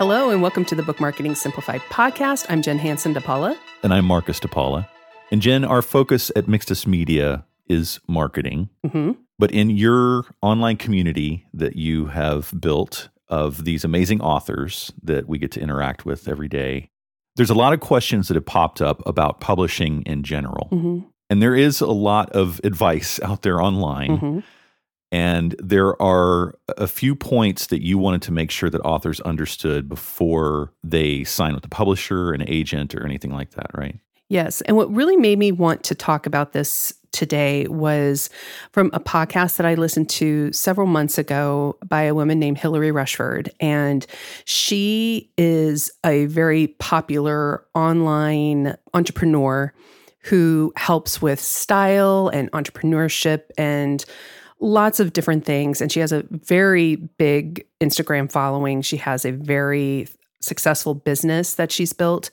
Hello, and welcome to the Book Marketing Simplified podcast. I'm Jen Hanson DePaula. And I'm Marcus DePaula. And Jen, our focus at Mixtus Media is marketing. Mm-hmm. But in your online community that you have built of these amazing authors that we get to interact with every day, there's a lot of questions that have popped up about publishing in general. Mm-hmm. And there is a lot of advice out there online. Mm-hmm. And there are a few points that you wanted to make sure that authors understood before they sign with a publisher, an agent, or anything like that, right? Yes. And what really made me want to talk about this today was from a podcast that I listened to several months ago by a woman named Hilary Rushford. And she is a very popular online entrepreneur who helps with style and entrepreneurship and lots of different things. And she has a very big Instagram following. She has a very successful business that she's built.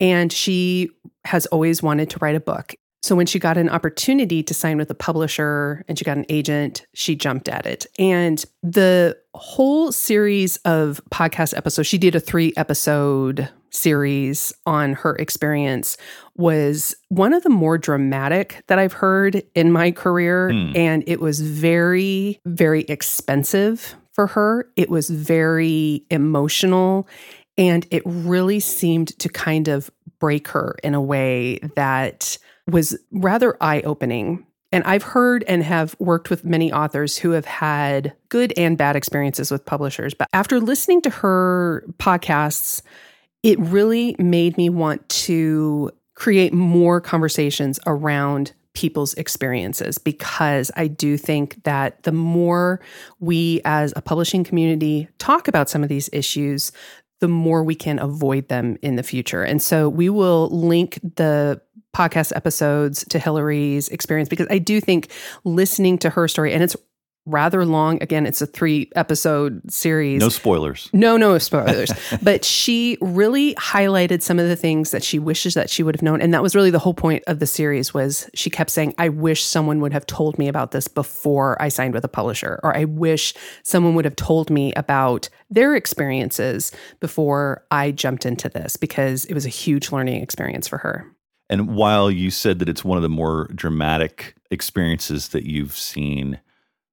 And she has always wanted to write a book. So when she got an opportunity to sign with a publisher and she got an agent, she jumped at it. And the whole series of podcast episodes, she did a three episode series on her experience was one of the more dramatic that I've heard in my career. Hmm. And it was very, very expensive for her. It was very emotional. And it really seemed to kind of break her in a way that was rather eye opening. And I've heard and have worked with many authors who have had good and bad experiences with publishers. But after listening to her podcasts, it really made me want to create more conversations around people's experiences because I do think that the more we as a publishing community talk about some of these issues, the more we can avoid them in the future. And so we will link the podcast episodes to Hilary's experience because I do think listening to her story, and it's rather long. Again, it's a three episode series. No spoilers. No, no spoilers. but she really highlighted some of the things that she wishes that she would have known. And that was really the whole point of the series was she kept saying, I wish someone would have told me about this before I signed with a publisher, or I wish someone would have told me about their experiences before I jumped into this because it was a huge learning experience for her. And while you said that it's one of the more dramatic experiences that you've seen,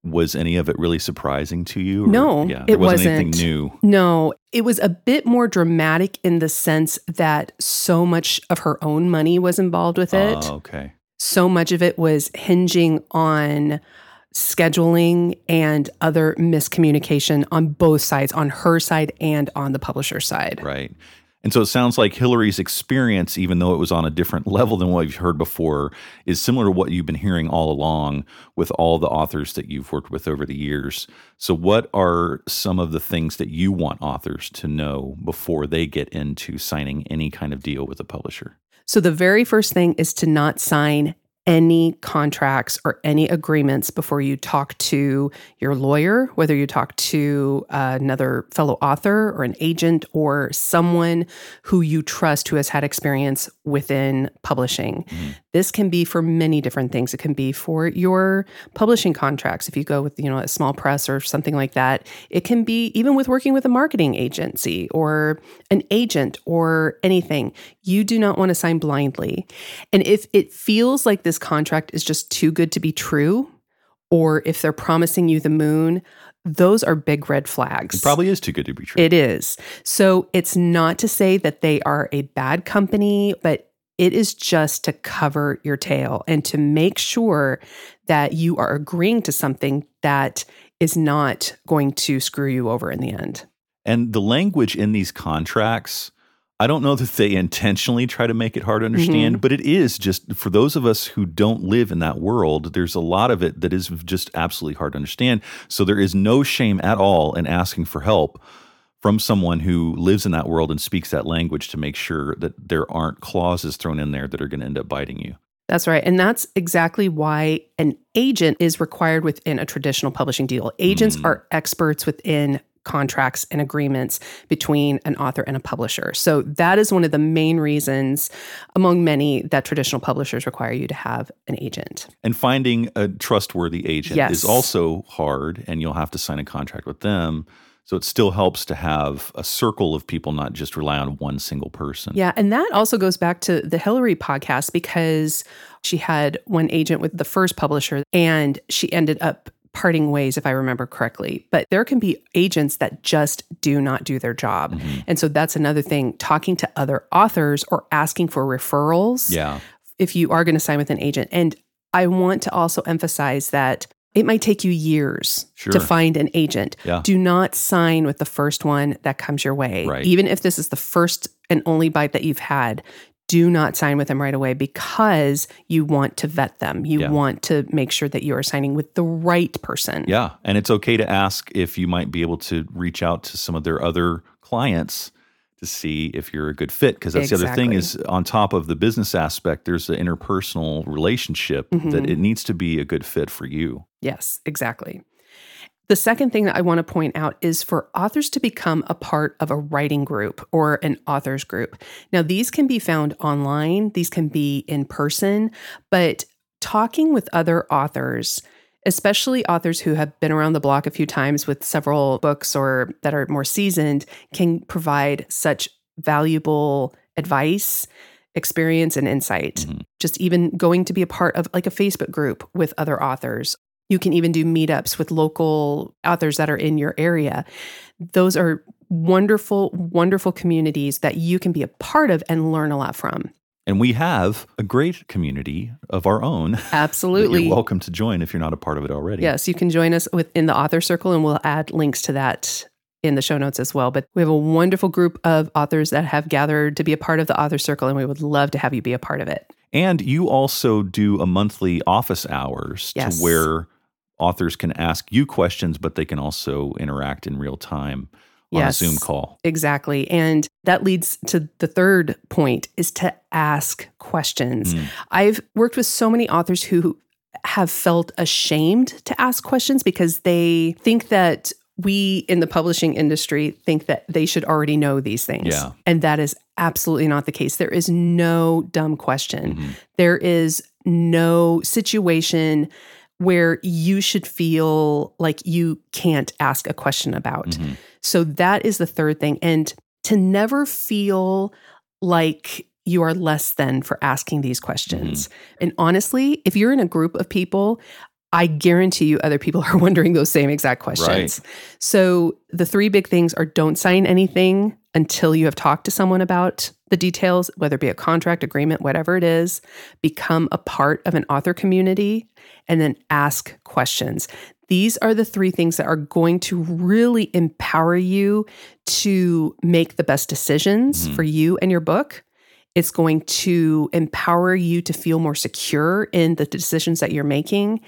was any of it really surprising to you? or- No, yeah, it wasn't, wasn't. anything new. No, it was a bit more dramatic in the sense that so much of her own money was involved with it. Oh, okay. so much of it was hinging on scheduling and other miscommunication on both sides, on her side and on the publisher side. Right. And so it sounds like Hilary's experience, even though it was on a different level than what you've heard before, is similar to what you've been hearing all along with all the authors that you've worked with over the years. So, what are some of the things that you want authors to know before they get into signing any kind of deal with a publisher? So, the very first thing is to not sign any contracts or any agreements before you talk to your lawyer, whether you talk to uh, another fellow author or an agent or someone who you trust who has had experience within publishing. This can be for many different things. It can be for your publishing contracts if you go with, you know, a small press or something like that. It can be even with working with a marketing agency or an agent or anything. You do not want to sign blindly. And if it feels like this contract is just too good to be true, or if they're promising you the moon, those are big red flags. It probably is too good to be true. It is. So it's not to say that they are a bad company, but it is just to cover your tail and to make sure that you are agreeing to something that is not going to screw you over in the end. And the language in these contracts, I don't know that they intentionally try to make it hard to Mm-hmm. understand, but it is just for those of us who don't live in that world, there's a lot of it that is just absolutely hard to understand. So there is no shame at all in asking for help from someone who lives in that world and speaks that language to make sure that there aren't clauses thrown in there that are going to end up biting you. That's right. And that's exactly why an agent is required within a traditional publishing deal. Agents are experts within contracts and agreements between an author and a publisher. So that is one of the main reasons, among many, that traditional publishers require you to have an agent. And finding a trustworthy agent Yes. is also hard, and you'll have to sign a contract with them So it still helps to have a circle of people, not just rely on one single person. Yeah. And that also goes back to the Hilary podcast because she had one agent with the first publisher and she ended up parting ways, if I remember correctly. But there can be agents that just do not do their job. Mm-hmm. And so that's another thing talking to other authors or asking for referrals. Yeah. If you are going to sign with an agent. And I want to also emphasize that it might take you years sure. to find an agent. Yeah. Do not sign with the first one that comes your way. Right. Even if this is the first and only bite that you've had, do not sign with them right away because you want to vet them. You Yeah. want to make sure that you are signing with the right person. Yeah. And it's okay to ask if you might be able to reach out to some of their other clients to see if you're a good fit. Because that's the other thing is on top of the business aspect, there's the interpersonal relationship that Mhm. it needs to be a good fit for you. Yes, exactly. The second thing that I want to point out is for authors to become a part of a writing group or an authors group. Now, these can be found online, these can be in person, but talking with other authors, especially authors who have been around the block a few times with several books or that are more seasoned, can provide such valuable advice experience and insight. Mhm. Just even going to be a part of like a Facebook group with other authors. You can even do meetups with local authors that are in your area. Those are wonderful, wonderful communities that you can be a part of and learn a lot from. And we have a great community of our own. Absolutely. You're welcome to join if you're not a part of it already. Yes, you can join us within the author circle, and we'll add links to that in the show notes as well. But we have a wonderful group of authors that have gathered to be a part of the author circle, and we would love to have you be a part of it. And you also do a monthly office hours Yes. to where authors can ask you questions, but they can also interact in real time on Yes. a Zoom call. Exactly. And that leads to the third point is to ask questions. Mm. I've worked with so many authors who have felt ashamed to ask questions because they think that we in the publishing industry think that they should already know these things. Yeah. And that is absolutely not the case. There is no dumb question. Mhm. There is no situation where you should feel like you can't ask a question about. Mhm. So that is the third thing. And to never feel like you are less than for asking these questions. And honestly, if you're in a group of people, I guarantee you other people are wondering those same exact questions. So the three big things are don't sign anything until you have talked to someone about the details, whether it be a contract, agreement, whatever it is, become a part of an author community, and then ask questions. These are the three things that are going to really empower you to make the best decisions Mhm. for you and your book. It's going to empower you to feel more secure in the decisions that you're making.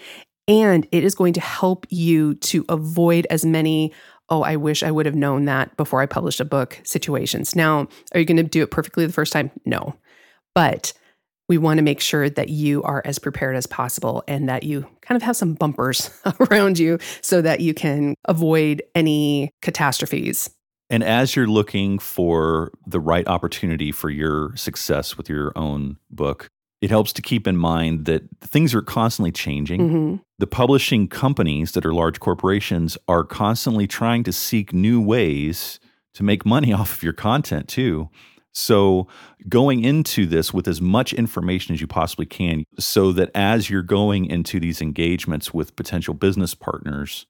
And it is going to help you to avoid as many, oh, I wish I would have known that before I published a book situations. Now, are you going to do it perfectly the first time? No. But we want to make sure that you are as prepared as possible and that you kind of have some bumpers around you so that you can avoid any catastrophes. And as you're looking for the right opportunity for your success with your own book, it helps to keep in mind that things are constantly changing. Mhm. The publishing companies that are large corporations are constantly trying to seek new ways to make money off of your content too. So, going into this with as much information as you possibly can, so that as you're going into these engagements with potential business partners,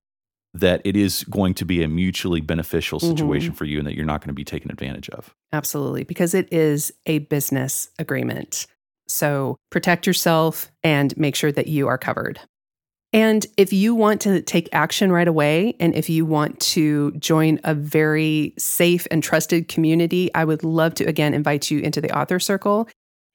that it is going to be a mutually beneficial situation for you and that you're not going to be taken advantage of. Absolutely, because it is a business agreement. So protect yourself and make sure that you are covered. And if you want to take action right away, and if you want to join a very safe and trusted community, I would love to again invite you into the author circle.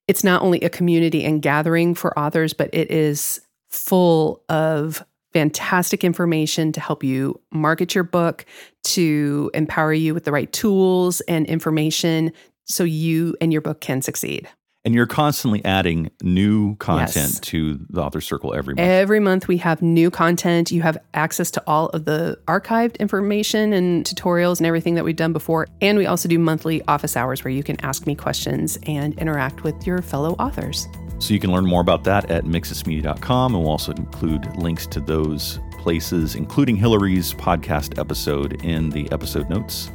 It's not only a community and gathering for authors, but it is full of fantastic information to help you market your book, to empower you with the right tools and information so you and your book can succeed. And you're constantly adding new content Yes. to the author circle every month. Every month we have new content. You have access to all of the archived information and tutorials and everything that we've done before. And we also do monthly office hours where you can ask me questions and interact with your fellow authors. So you can learn more about that at mixtusmedia.com, and we'll also include links to those places, including Hilary's podcast episode in the episode notes.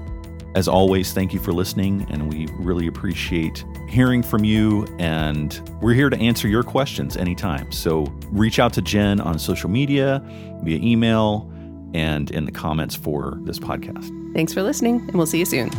As always, thank you for listening, and we really appreciate hearing from you. And we're here to answer your questions anytime. So reach out to Jen on social media, via email, and in the comments for this podcast. Thanks for listening, and we'll see you soon.